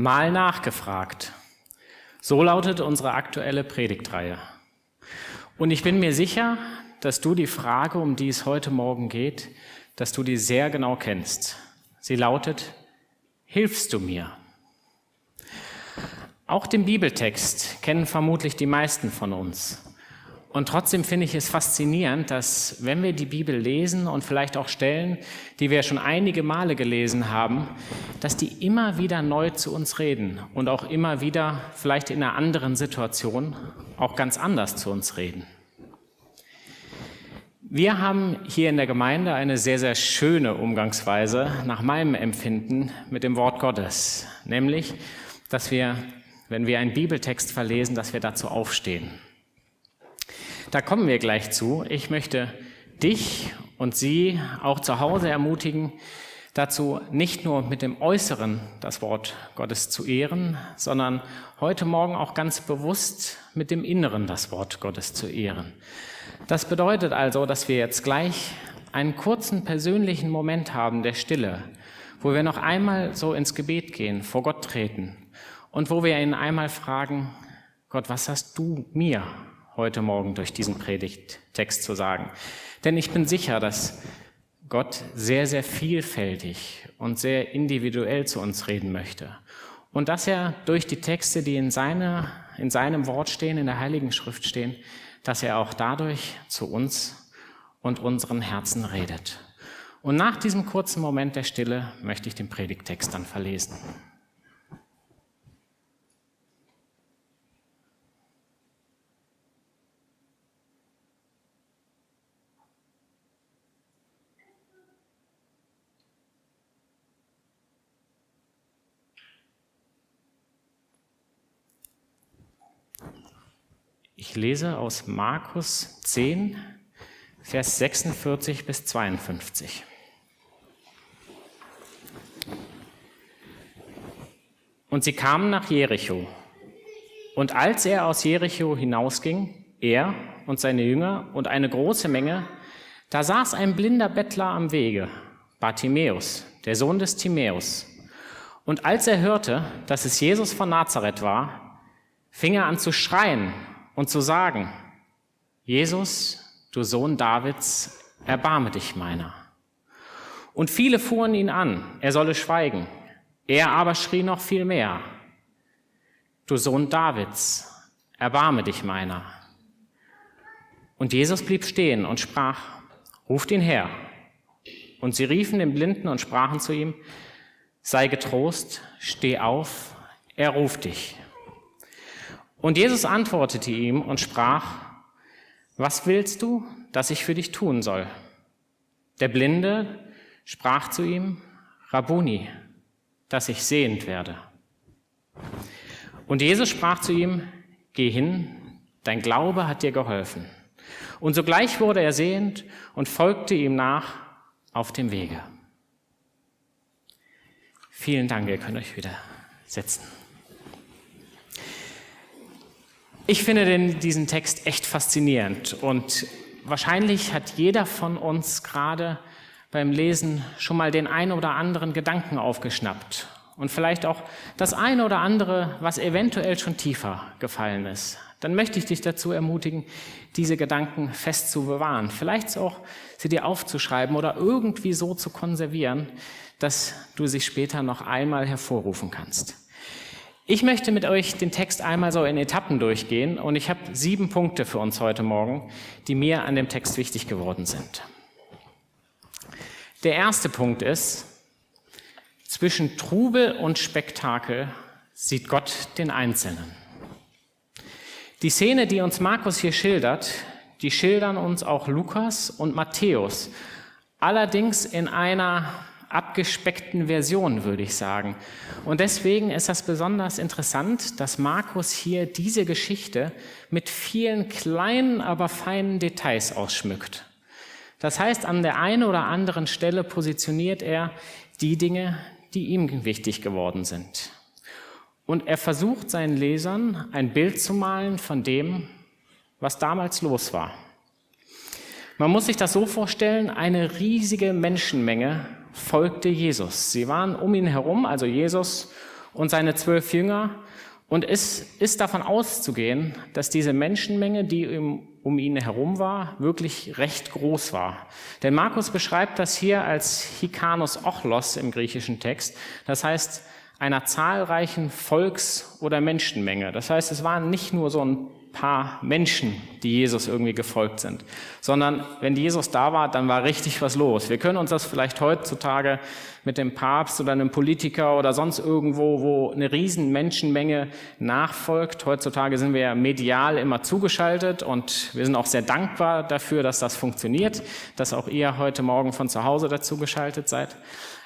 Mal nachgefragt. So lautet unsere aktuelle Predigtreihe. Und ich bin mir sicher, dass du die Frage, um die es heute Morgen geht, dass du die sehr genau kennst. Sie lautet, hilfst du mir? Auch den Bibeltext kennen vermutlich die meisten von uns. Und trotzdem finde ich es faszinierend, dass wenn wir die Bibel lesen und vielleicht auch Stellen, die wir schon einige Male gelesen haben, dass die immer wieder neu zu uns reden und auch immer wieder vielleicht in einer anderen Situation auch ganz anders zu uns reden. Wir haben hier in der Gemeinde eine sehr, sehr schöne Umgangsweise nach meinem Empfinden mit dem Wort Gottes, nämlich, dass wir, wenn wir einen Bibeltext verlesen, dass wir dazu aufstehen. Da kommen wir gleich zu. Ich möchte dich und Sie auch zu Hause ermutigen, dazu nicht nur mit dem Äußeren das Wort Gottes zu ehren, sondern heute Morgen auch ganz bewusst mit dem Inneren das Wort Gottes zu ehren. Das bedeutet also, dass wir jetzt gleich einen kurzen persönlichen Moment haben der Stille, wo wir noch einmal so ins Gebet gehen, vor Gott treten und wo wir ihn einmal fragen, Gott, was hast du mir heute Morgen durch diesen Predigttext zu sagen. Denn ich bin sicher, dass Gott sehr, sehr vielfältig und sehr individuell zu uns reden möchte. Und dass er durch die Texte, die in, seiner, in seinem Wort stehen, in der Heiligen Schrift stehen, dass er auch dadurch zu uns und unseren Herzen redet. Und nach diesem kurzen Moment der Stille möchte ich den Predigttext dann verlesen. Ich lese aus Markus 10, Vers 46 bis 52. Und sie kamen nach Jericho. Und als er aus Jericho hinausging, er und seine Jünger und eine große Menge, da saß ein blinder Bettler am Wege, Bartimäus, der Sohn des Timäus. Und als er hörte, dass es Jesus von Nazareth war, fing er an zu schreien und zu sagen, Jesus, du Sohn Davids, erbarme dich meiner. Und viele fuhren ihn an, er solle schweigen. Er aber schrie noch viel mehr, du Sohn Davids, erbarme dich meiner. Und Jesus blieb stehen und sprach, ruft ihn her. Und sie riefen den Blinden und sprachen zu ihm, sei getrost, steh auf, er ruft dich. Und Jesus antwortete ihm und sprach, was willst du, dass ich für dich tun soll? Der Blinde sprach zu ihm, Rabuni, dass ich sehend werde. Und Jesus sprach zu ihm, geh hin, dein Glaube hat dir geholfen. Und sogleich wurde er sehend und folgte ihm nach auf dem Wege. Vielen Dank, ihr könnt euch wieder setzen. Ich finde den, diesen Text echt faszinierend und wahrscheinlich hat jeder von uns gerade beim Lesen schon mal den ein oder anderen Gedanken aufgeschnappt und vielleicht auch das eine oder andere, was eventuell schon tiefer gefallen ist. Dann möchte ich dich dazu ermutigen, diese Gedanken fest zu bewahren, vielleicht auch sie dir aufzuschreiben oder irgendwie so zu konservieren, dass du sie später noch einmal hervorrufen kannst. Ich möchte mit euch den Text einmal so in Etappen durchgehen und ich habe sieben Punkte für uns heute Morgen, die mir an dem Text wichtig geworden sind. Der erste Punkt ist, zwischen Trubel und Spektakel sieht Gott den Einzelnen. Die Szene, die uns Markus hier schildert, die schildern uns auch Lukas und Matthäus, allerdings in einer abgespeckten Version, würde ich sagen. Und deswegen ist das besonders interessant, dass Markus hier diese Geschichte mit vielen kleinen, aber feinen Details ausschmückt. Das heißt, an der einen oder anderen Stelle positioniert er die Dinge, die ihm wichtig geworden sind. Und er versucht seinen Lesern ein Bild zu malen von dem, was damals los war. Man muss sich das so vorstellen, eine riesige Menschenmenge folgte Jesus. Sie waren um ihn herum, also Jesus und seine zwölf Jünger. Und es ist davon auszugehen, dass diese Menschenmenge, die um ihn herum war, wirklich recht groß war. Denn Markus beschreibt das hier als Hikanos Ochlos im griechischen Text. Das heißt, einer zahlreichen Volks- oder Menschenmenge. Das heißt, es waren nicht nur so ein paar Menschen, die Jesus irgendwie gefolgt sind, sondern wenn Jesus da war, dann war richtig was los. Wir können uns das vielleicht heutzutage mit dem Papst oder einem Politiker oder sonst irgendwo, wo eine riesen Menschenmenge nachfolgt. Heutzutage sind wir medial immer zugeschaltet und wir sind auch sehr dankbar dafür, dass das funktioniert, dass auch ihr heute Morgen von zu Hause dazu geschaltet seid.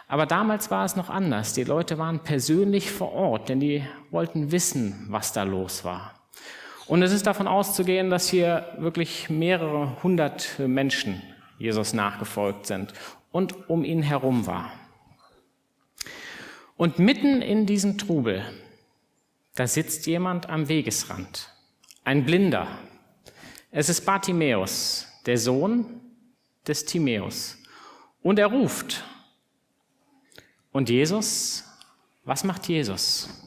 Aber damals war es noch anders. Die Leute waren persönlich vor Ort, denn die wollten wissen, was da los war. Und es ist davon auszugehen, dass hier wirklich mehrere hundert Menschen Jesus nachgefolgt sind und um ihn herum war. Und mitten in diesem Trubel, da sitzt jemand am Wegesrand, ein Blinder. Es ist Bartimäus, der Sohn des Timäus. Und er ruft. Und Jesus, was macht Jesus?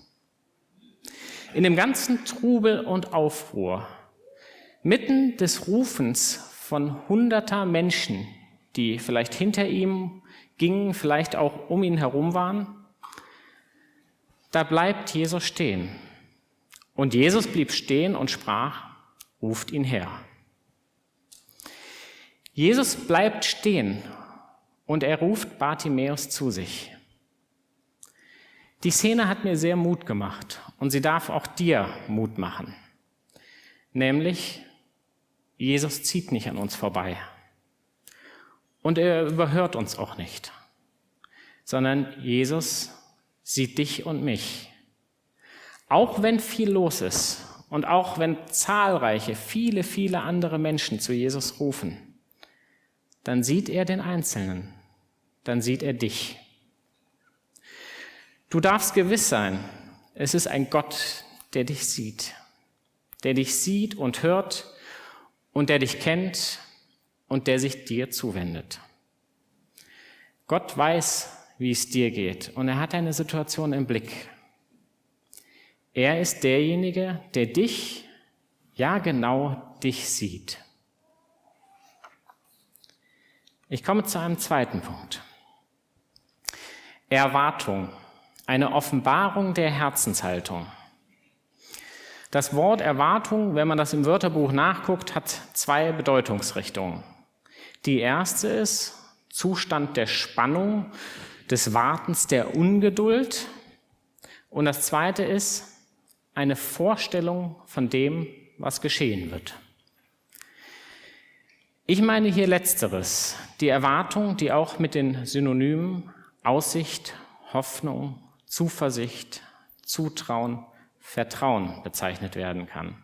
In dem ganzen Trubel und Aufruhr, mitten des Rufens von hunderter Menschen, die vielleicht hinter ihm gingen, vielleicht auch um ihn herum waren, da bleibt Jesus stehen. Und Jesus blieb stehen und sprach, ruft ihn her. Jesus bleibt stehen und er ruft Bartimäus zu sich. Die Szene hat mir sehr Mut gemacht und sie darf auch dir Mut machen. Nämlich, Jesus zieht nicht an uns vorbei. Und er überhört uns auch nicht, sondern Jesus sieht dich und mich. Auch wenn viel los ist und auch wenn zahlreiche, viele, viele andere Menschen zu Jesus rufen, dann sieht er den Einzelnen, dann sieht er dich. Du darfst gewiss sein, es ist ein Gott, der dich sieht, der dich sieht und hört und der dich kennt und der sich dir zuwendet. Gott weiß, wie es dir geht und er hat deine Situation im Blick. Er ist derjenige, der dich, ja genau dich sieht. Ich komme zu einem zweiten Punkt. Erwartung eine Offenbarung der Herzenshaltung. Das Wort Erwartung, wenn man das im Wörterbuch nachguckt, hat zwei Bedeutungsrichtungen. Die erste ist Zustand der Spannung, des Wartens, der Ungeduld. Und das zweite ist eine Vorstellung von dem, was geschehen wird. Ich meine hier letzteres, die Erwartung, die auch mit den Synonymen Aussicht, Hoffnung, Zuversicht, Zutrauen, Vertrauen bezeichnet werden kann.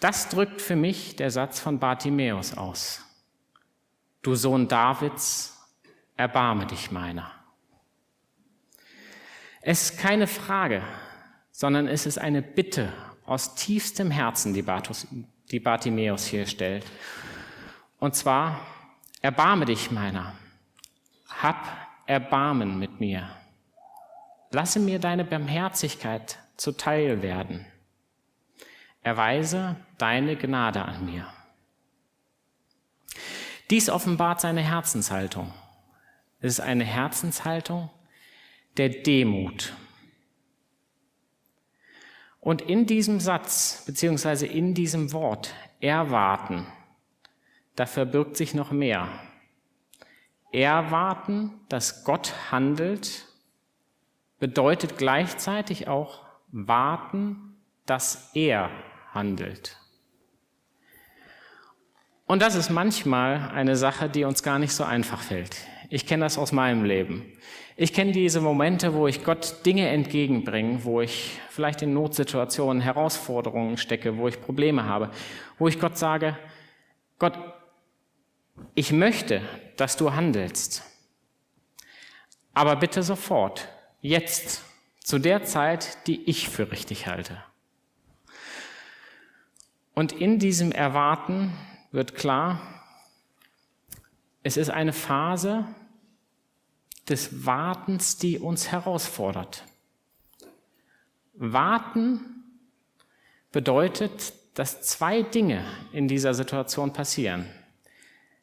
Das drückt für mich der Satz von Bartimäus aus. Du Sohn Davids, erbarme dich meiner. Es ist keine Frage, sondern es ist eine Bitte aus tiefstem Herzen, die, Bartus, Bartimäus hier stellt. Und zwar, erbarme dich meiner. Hab Erbarmen mit mir. Lasse mir deine Barmherzigkeit zuteil werden. Erweise deine Gnade an mir. Dies offenbart seine Herzenshaltung. Es ist eine Herzenshaltung der Demut. Und in diesem Satz, beziehungsweise in diesem Wort, erwarten, da verbirgt sich noch mehr. Erwarten, dass Gott handelt bedeutet gleichzeitig auch warten, dass er handelt. Und das ist manchmal eine Sache, die uns gar nicht so einfach fällt. Ich kenne das aus meinem Leben. Ich kenne diese Momente, wo ich Gott Dinge entgegenbringe, wo ich vielleicht in Notsituationen, Herausforderungen stecke, wo ich Probleme habe, wo ich Gott sage, Gott, ich möchte, dass du handelst, aber bitte sofort. Jetzt, zu der Zeit, die ich für richtig halte. Und in diesem Erwarten wird klar, es ist eine Phase des Wartens, die uns herausfordert. Warten bedeutet, dass zwei Dinge in dieser Situation passieren.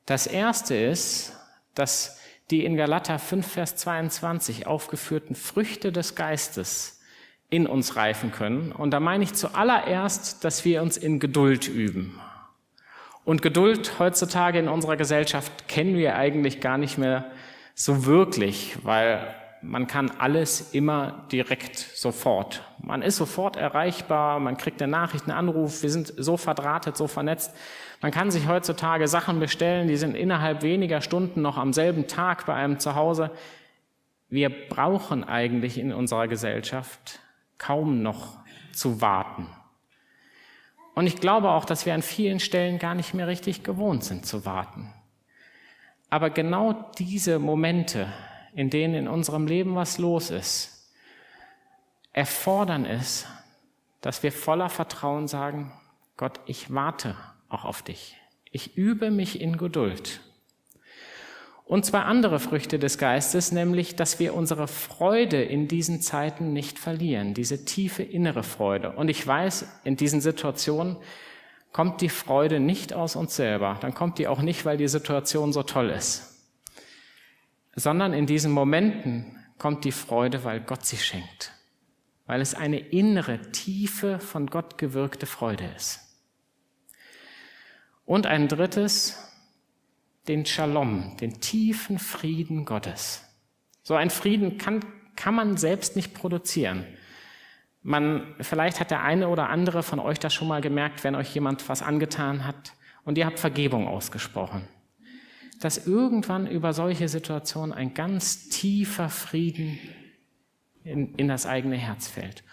Das erste ist, dass die in Galater 5, Vers 22 aufgeführten Früchte des Geistes in uns reifen können. Und da meine ich zuallererst, dass wir uns in Geduld üben. Und Geduld heutzutage in unserer Gesellschaft kennen wir eigentlich gar nicht mehr so wirklich, weil man kann alles immer direkt sofort. Man ist sofort erreichbar, man kriegt eine Nachricht, einen Anruf, wir sind so verdrahtet, so vernetzt. Man kann sich heutzutage Sachen bestellen, die sind innerhalb weniger Stunden noch am selben Tag bei einem zu Hause. Wir brauchen eigentlich in unserer Gesellschaft kaum noch zu warten. Und ich glaube auch, dass wir an vielen Stellen gar nicht mehr richtig gewohnt sind zu warten. Aber genau diese Momente, in denen in unserem Leben was los ist, erfordern es, dass wir voller Vertrauen sagen, Gott, ich warte auch auf dich. Ich übe mich in Geduld. Und zwei andere Früchte des Geistes, nämlich, dass wir unsere Freude in diesen Zeiten nicht verlieren, diese tiefe innere Freude. Und ich weiß, in diesen Situationen kommt die Freude nicht aus uns selber, dann kommt die auch nicht, weil die Situation so toll ist sondern in diesen Momenten kommt die Freude, weil Gott sie schenkt, weil es eine innere, tiefe, von Gott gewirkte Freude ist. Und ein drittes, den Shalom, den tiefen Frieden Gottes. So ein Frieden kann, kann man selbst nicht produzieren. Man, vielleicht hat der eine oder andere von euch das schon mal gemerkt, wenn euch jemand was angetan hat und ihr habt Vergebung ausgesprochen dass irgendwann über solche Situationen ein ganz tiefer Frieden in, in das eigene Herz fällt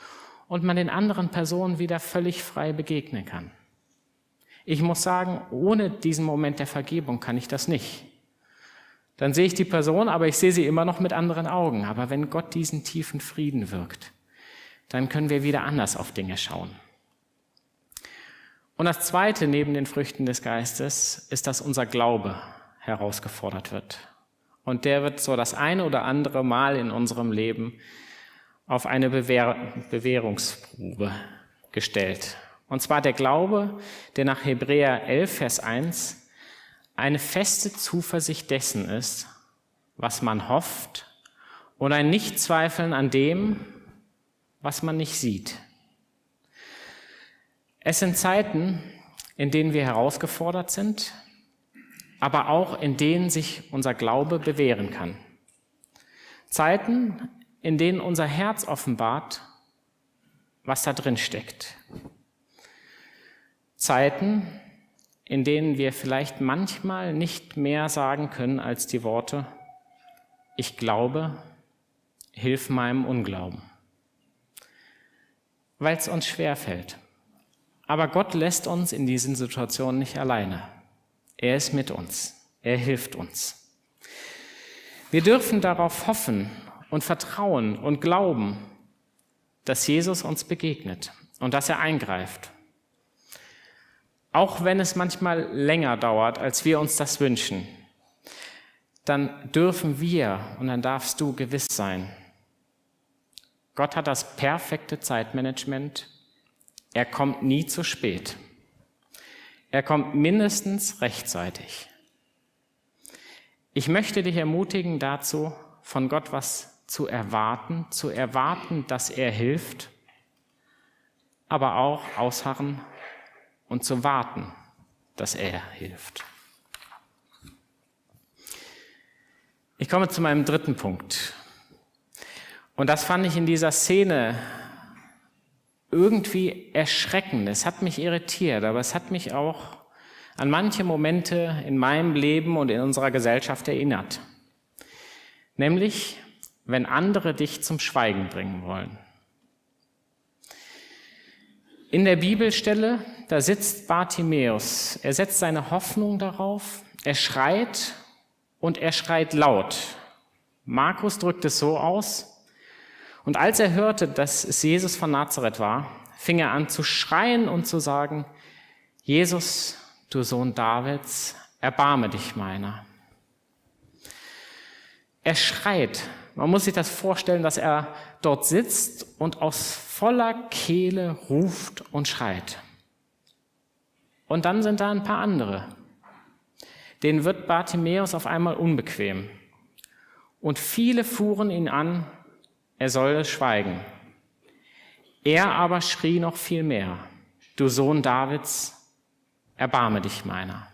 und man den anderen Personen wieder völlig frei begegnen kann. Ich muss sagen, ohne diesen Moment der Vergebung kann ich das nicht. Dann sehe ich die Person, aber ich sehe sie immer noch mit anderen Augen. Aber wenn Gott diesen tiefen Frieden wirkt, dann können wir wieder anders auf Dinge schauen. Und das Zweite neben den Früchten des Geistes ist, dass unser Glaube herausgefordert wird. Und der wird so das eine oder andere Mal in unserem Leben auf eine Bewehr Bewährungsprobe gestellt. Und zwar der Glaube, der nach Hebräer 11, Vers 1 eine feste Zuversicht dessen ist, was man hofft und ein Nichtzweifeln an dem, was man nicht sieht. Es sind Zeiten, in denen wir herausgefordert sind, aber auch in denen sich unser Glaube bewähren kann. Zeiten, in denen unser Herz offenbart, was da drin steckt. Zeiten, in denen wir vielleicht manchmal nicht mehr sagen können als die Worte, ich glaube, hilf meinem Unglauben. Weil es uns schwer fällt. Aber Gott lässt uns in diesen Situationen nicht alleine. Er ist mit uns. Er hilft uns. Wir dürfen darauf hoffen und vertrauen und glauben, dass Jesus uns begegnet und dass er eingreift. Auch wenn es manchmal länger dauert, als wir uns das wünschen, dann dürfen wir und dann darfst du gewiss sein, Gott hat das perfekte Zeitmanagement. Er kommt nie zu spät. Er kommt mindestens rechtzeitig. Ich möchte dich ermutigen dazu, von Gott was zu erwarten, zu erwarten, dass er hilft, aber auch ausharren und zu warten, dass er hilft. Ich komme zu meinem dritten Punkt. Und das fand ich in dieser Szene irgendwie erschreckend. Es hat mich irritiert, aber es hat mich auch an manche Momente in meinem Leben und in unserer Gesellschaft erinnert. Nämlich, wenn andere dich zum Schweigen bringen wollen. In der Bibelstelle, da sitzt Bartimäus. Er setzt seine Hoffnung darauf. Er schreit und er schreit laut. Markus drückt es so aus, und als er hörte, dass es Jesus von Nazareth war, fing er an zu schreien und zu sagen, Jesus, du Sohn Davids, erbarme dich meiner. Er schreit. Man muss sich das vorstellen, dass er dort sitzt und aus voller Kehle ruft und schreit. Und dann sind da ein paar andere. Denen wird Bartimäus auf einmal unbequem. Und viele fuhren ihn an, er solle schweigen. Er aber schrie noch viel mehr, du Sohn Davids, erbarme dich meiner.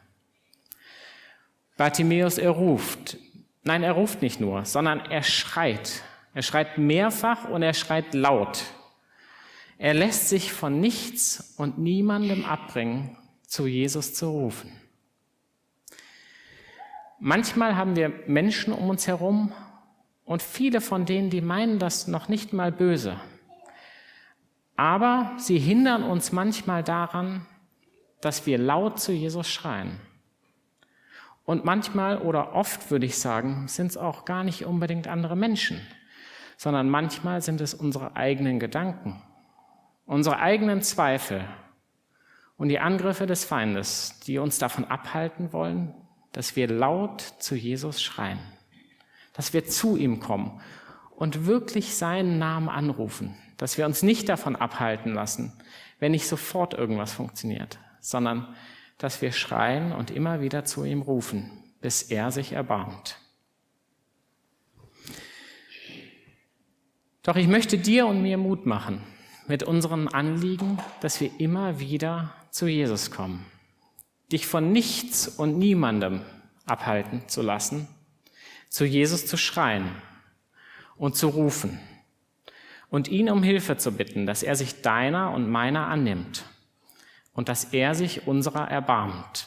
Bartimäus, er ruft. Nein, er ruft nicht nur, sondern er schreit. Er schreit mehrfach und er schreit laut. Er lässt sich von nichts und niemandem abbringen, zu Jesus zu rufen. Manchmal haben wir Menschen um uns herum und viele von denen, die meinen das noch nicht mal böse. Aber sie hindern uns manchmal daran, dass wir laut zu Jesus schreien. Und manchmal oder oft würde ich sagen, sind es auch gar nicht unbedingt andere Menschen, sondern manchmal sind es unsere eigenen Gedanken, unsere eigenen Zweifel und die Angriffe des Feindes, die uns davon abhalten wollen, dass wir laut zu Jesus schreien, dass wir zu ihm kommen und wirklich seinen Namen anrufen, dass wir uns nicht davon abhalten lassen, wenn nicht sofort irgendwas funktioniert, sondern dass wir schreien und immer wieder zu ihm rufen, bis er sich erbarmt. Doch ich möchte dir und mir Mut machen mit unserem Anliegen, dass wir immer wieder zu Jesus kommen dich von nichts und niemandem abhalten zu lassen, zu Jesus zu schreien und zu rufen und ihn um Hilfe zu bitten, dass er sich deiner und meiner annimmt und dass er sich unserer erbarmt.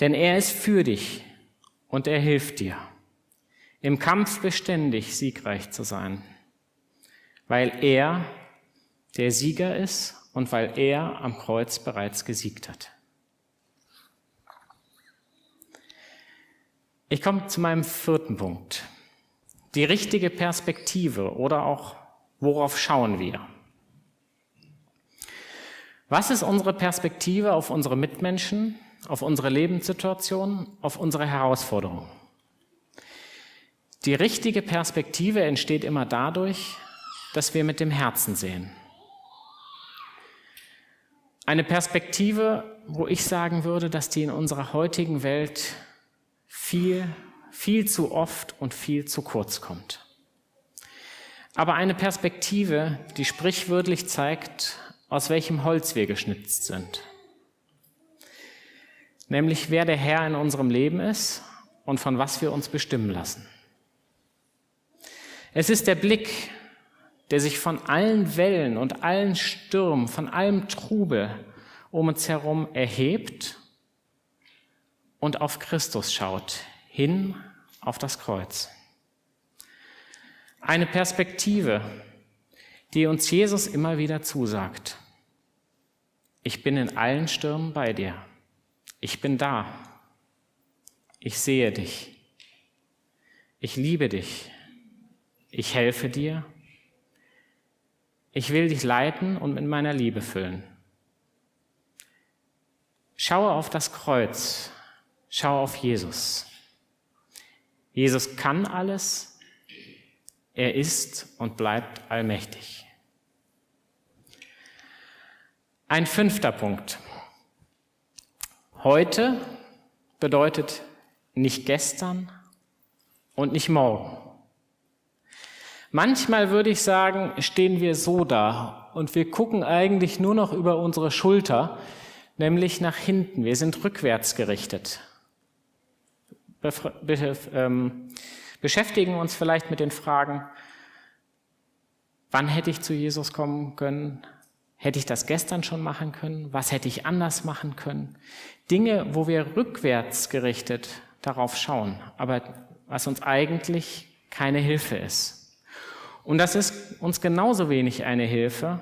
Denn er ist für dich und er hilft dir, im Kampf beständig siegreich zu sein, weil er der Sieger ist und weil er am Kreuz bereits gesiegt hat. Ich komme zu meinem vierten Punkt. Die richtige Perspektive oder auch worauf schauen wir? Was ist unsere Perspektive auf unsere Mitmenschen, auf unsere Lebenssituation, auf unsere Herausforderungen? Die richtige Perspektive entsteht immer dadurch, dass wir mit dem Herzen sehen. Eine Perspektive, wo ich sagen würde, dass die in unserer heutigen Welt viel, viel zu oft und viel zu kurz kommt. Aber eine Perspektive, die sprichwörtlich zeigt, aus welchem Holz wir geschnitzt sind. Nämlich wer der Herr in unserem Leben ist und von was wir uns bestimmen lassen. Es ist der Blick, der sich von allen Wellen und allen Stürmen, von allem Trubel um uns herum erhebt und auf Christus schaut, hin auf das Kreuz. Eine Perspektive, die uns Jesus immer wieder zusagt. Ich bin in allen Stürmen bei dir. Ich bin da. Ich sehe dich. Ich liebe dich. Ich helfe dir. Ich will dich leiten und mit meiner Liebe füllen. Schaue auf das Kreuz Schau auf Jesus. Jesus kann alles. Er ist und bleibt allmächtig. Ein fünfter Punkt. Heute bedeutet nicht gestern und nicht morgen. Manchmal würde ich sagen, stehen wir so da und wir gucken eigentlich nur noch über unsere Schulter, nämlich nach hinten. Wir sind rückwärts gerichtet. Ähm, beschäftigen uns vielleicht mit den Fragen, wann hätte ich zu Jesus kommen können? Hätte ich das gestern schon machen können? Was hätte ich anders machen können? Dinge, wo wir rückwärts gerichtet darauf schauen, aber was uns eigentlich keine Hilfe ist. Und das ist uns genauso wenig eine Hilfe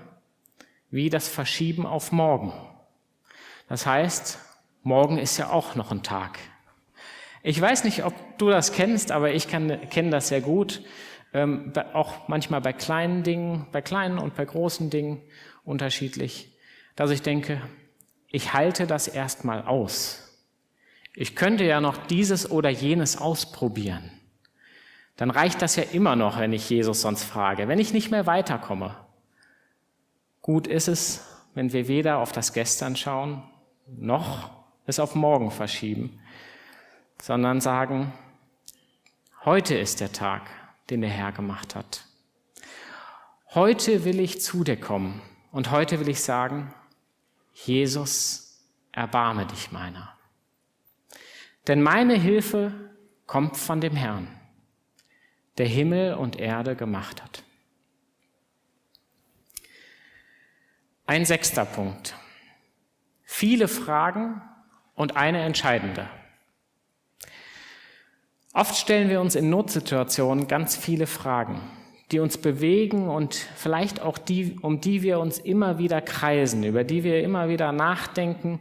wie das Verschieben auf morgen. Das heißt, morgen ist ja auch noch ein Tag. Ich weiß nicht, ob du das kennst, aber ich kenne das sehr gut. Ähm, auch manchmal bei kleinen Dingen, bei kleinen und bei großen Dingen unterschiedlich, dass ich denke, ich halte das erstmal aus. Ich könnte ja noch dieses oder jenes ausprobieren. dann reicht das ja immer noch, wenn ich Jesus sonst frage, wenn ich nicht mehr weiterkomme. Gut ist es, wenn wir weder auf das Gestern schauen, noch es auf morgen verschieben, sondern sagen, heute ist der Tag, den der Herr gemacht hat. Heute will ich zu dir kommen und heute will ich sagen, Jesus, erbarme dich meiner. Denn meine Hilfe kommt von dem Herrn, der Himmel und Erde gemacht hat. Ein sechster Punkt. Viele Fragen und eine entscheidende. Oft stellen wir uns in Notsituationen ganz viele Fragen, die uns bewegen und vielleicht auch die, um die wir uns immer wieder kreisen, über die wir immer wieder nachdenken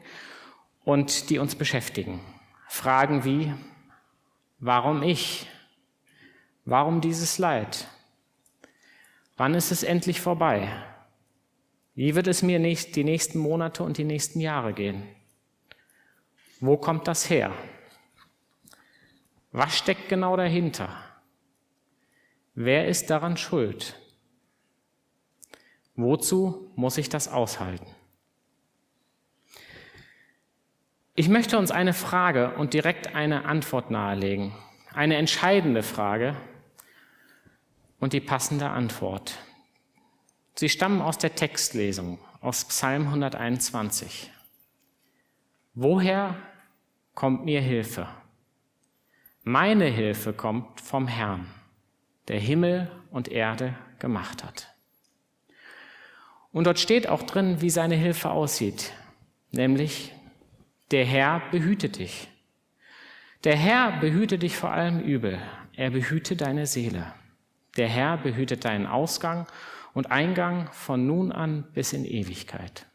und die uns beschäftigen. Fragen wie, warum ich? Warum dieses Leid? Wann ist es endlich vorbei? Wie wird es mir die nächsten Monate und die nächsten Jahre gehen? Wo kommt das her? Was steckt genau dahinter? Wer ist daran schuld? Wozu muss ich das aushalten? Ich möchte uns eine Frage und direkt eine Antwort nahelegen. Eine entscheidende Frage und die passende Antwort. Sie stammen aus der Textlesung, aus Psalm 121. Woher kommt mir Hilfe? Meine Hilfe kommt vom Herrn, der Himmel und Erde gemacht hat. Und dort steht auch drin, wie seine Hilfe aussieht, nämlich der Herr behüte dich. Der Herr behüte dich vor allem Übel. Er behüte deine Seele. Der Herr behüte deinen Ausgang und Eingang von nun an bis in Ewigkeit.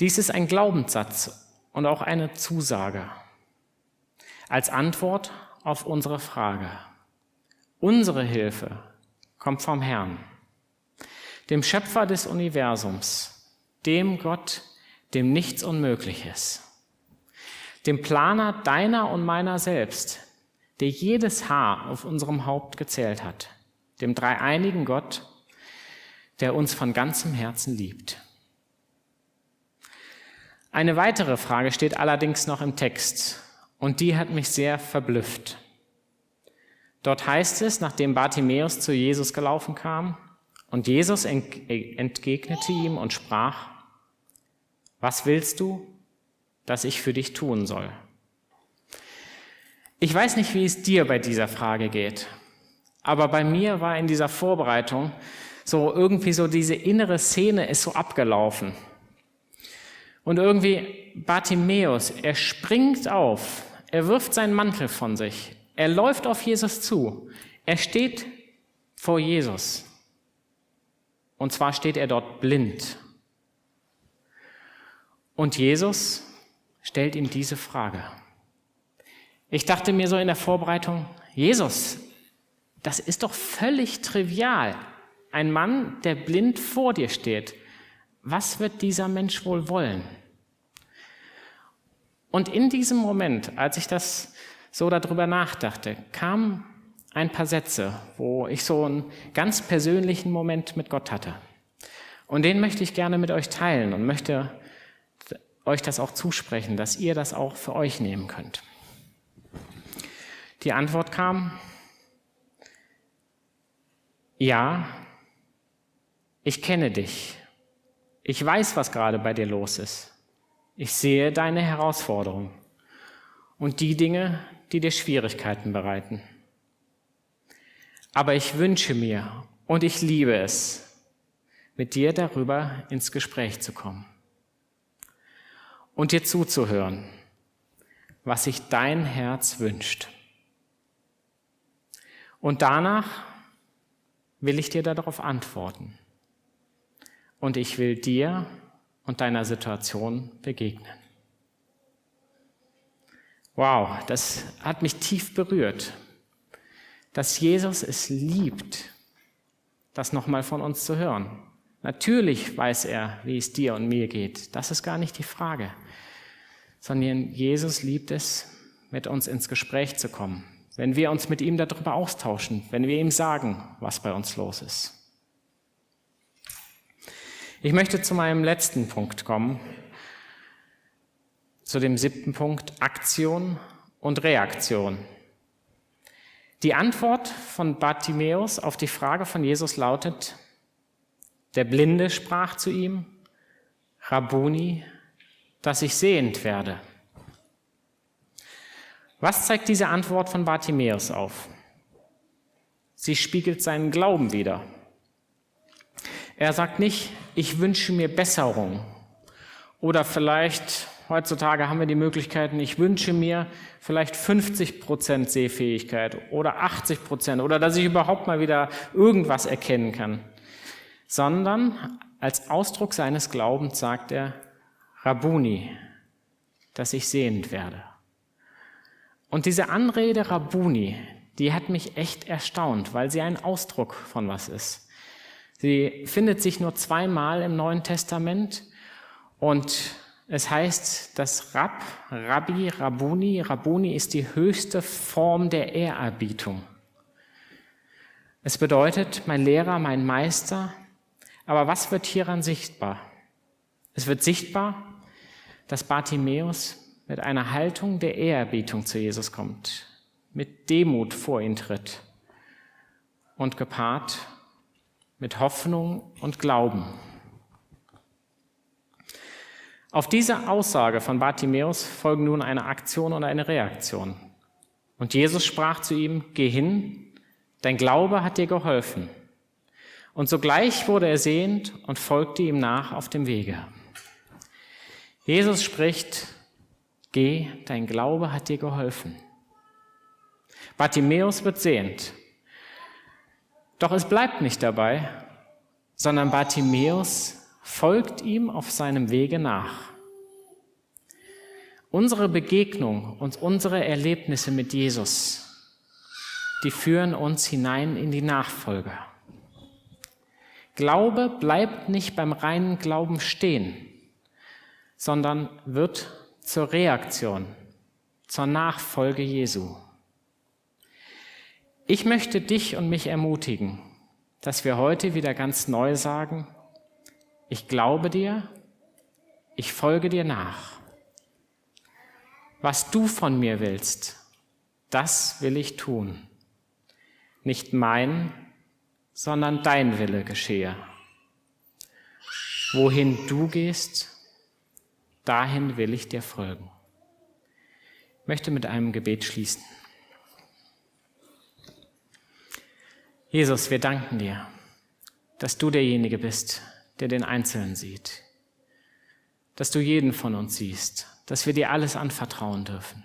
Dies ist ein Glaubenssatz und auch eine Zusage als Antwort auf unsere Frage. Unsere Hilfe kommt vom Herrn, dem Schöpfer des Universums, dem Gott, dem nichts unmöglich ist, dem Planer deiner und meiner selbst, der jedes Haar auf unserem Haupt gezählt hat dem dreieinigen Gott, der uns von ganzem Herzen liebt. Eine weitere Frage steht allerdings noch im Text und die hat mich sehr verblüfft. Dort heißt es, nachdem Bartimäus zu Jesus gelaufen kam und Jesus entgegnete ihm und sprach, was willst du, dass ich für dich tun soll? Ich weiß nicht, wie es dir bei dieser Frage geht. Aber bei mir war in dieser Vorbereitung so irgendwie so diese innere Szene ist so abgelaufen. Und irgendwie Bartimäus, er springt auf, er wirft seinen Mantel von sich, er läuft auf Jesus zu, er steht vor Jesus. Und zwar steht er dort blind. Und Jesus stellt ihm diese Frage. Ich dachte mir so in der Vorbereitung, Jesus, das ist doch völlig trivial. Ein Mann, der blind vor dir steht. Was wird dieser Mensch wohl wollen? Und in diesem Moment, als ich das so darüber nachdachte, kamen ein paar Sätze, wo ich so einen ganz persönlichen Moment mit Gott hatte. Und den möchte ich gerne mit euch teilen und möchte euch das auch zusprechen, dass ihr das auch für euch nehmen könnt. Die Antwort kam, ja, ich kenne dich. Ich weiß, was gerade bei dir los ist. Ich sehe deine Herausforderung und die Dinge, die dir Schwierigkeiten bereiten. Aber ich wünsche mir und ich liebe es, mit dir darüber ins Gespräch zu kommen und dir zuzuhören, was sich dein Herz wünscht. Und danach will ich dir darauf antworten. Und ich will dir und deiner Situation begegnen. Wow, das hat mich tief berührt, dass Jesus es liebt, das nochmal von uns zu hören. Natürlich weiß er, wie es dir und mir geht. Das ist gar nicht die Frage. Sondern Jesus liebt es, mit uns ins Gespräch zu kommen, wenn wir uns mit ihm darüber austauschen, wenn wir ihm sagen, was bei uns los ist. Ich möchte zu meinem letzten Punkt kommen, zu dem siebten Punkt Aktion und Reaktion. Die Antwort von Bartimäus auf die Frage von Jesus lautet, der Blinde sprach zu ihm, Rabuni, dass ich sehend werde. Was zeigt diese Antwort von Bartimäus auf? Sie spiegelt seinen Glauben wider. Er sagt nicht, ich wünsche mir Besserung oder vielleicht Heutzutage haben wir die Möglichkeiten, ich wünsche mir vielleicht 50 Prozent Sehfähigkeit oder 80 Prozent oder dass ich überhaupt mal wieder irgendwas erkennen kann. Sondern als Ausdruck seines Glaubens sagt er, Rabuni, dass ich sehend werde. Und diese Anrede Rabuni, die hat mich echt erstaunt, weil sie ein Ausdruck von was ist. Sie findet sich nur zweimal im Neuen Testament und es heißt, dass Rab, Rabbi, Rabuni, Rabuni ist die höchste Form der Ehrerbietung. Es bedeutet, mein Lehrer, mein Meister. Aber was wird hieran sichtbar? Es wird sichtbar, dass Bartimäus mit einer Haltung der Ehrerbietung zu Jesus kommt, mit Demut vor ihn tritt und gepaart mit Hoffnung und Glauben. Auf diese Aussage von Bartimäus folgen nun eine Aktion und eine Reaktion. Und Jesus sprach zu ihm, geh hin, dein Glaube hat dir geholfen. Und sogleich wurde er sehend und folgte ihm nach auf dem Wege. Jesus spricht, geh, dein Glaube hat dir geholfen. Bartimäus wird sehend. Doch es bleibt nicht dabei, sondern Bartimäus folgt ihm auf seinem Wege nach. Unsere Begegnung und unsere Erlebnisse mit Jesus, die führen uns hinein in die Nachfolge. Glaube bleibt nicht beim reinen Glauben stehen, sondern wird zur Reaktion, zur Nachfolge Jesu. Ich möchte dich und mich ermutigen, dass wir heute wieder ganz neu sagen, ich glaube dir, ich folge dir nach. Was du von mir willst, das will ich tun. Nicht mein, sondern dein Wille geschehe. Wohin du gehst, dahin will ich dir folgen. Ich möchte mit einem Gebet schließen. Jesus, wir danken dir, dass du derjenige bist, der den Einzelnen sieht, dass du jeden von uns siehst, dass wir dir alles anvertrauen dürfen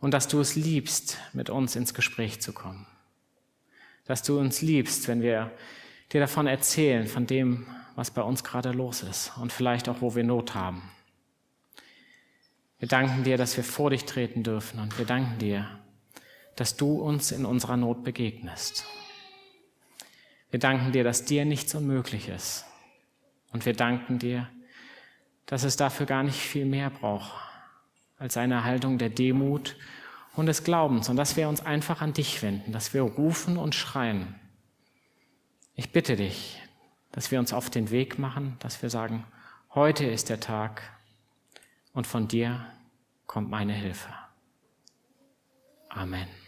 und dass du es liebst, mit uns ins Gespräch zu kommen, dass du uns liebst, wenn wir dir davon erzählen, von dem, was bei uns gerade los ist und vielleicht auch, wo wir Not haben. Wir danken dir, dass wir vor dich treten dürfen und wir danken dir, dass du uns in unserer Not begegnest. Wir danken dir, dass dir nichts unmöglich ist. Und wir danken dir, dass es dafür gar nicht viel mehr braucht als eine Haltung der Demut und des Glaubens und dass wir uns einfach an dich wenden, dass wir rufen und schreien. Ich bitte dich, dass wir uns auf den Weg machen, dass wir sagen, heute ist der Tag und von dir kommt meine Hilfe. Amen.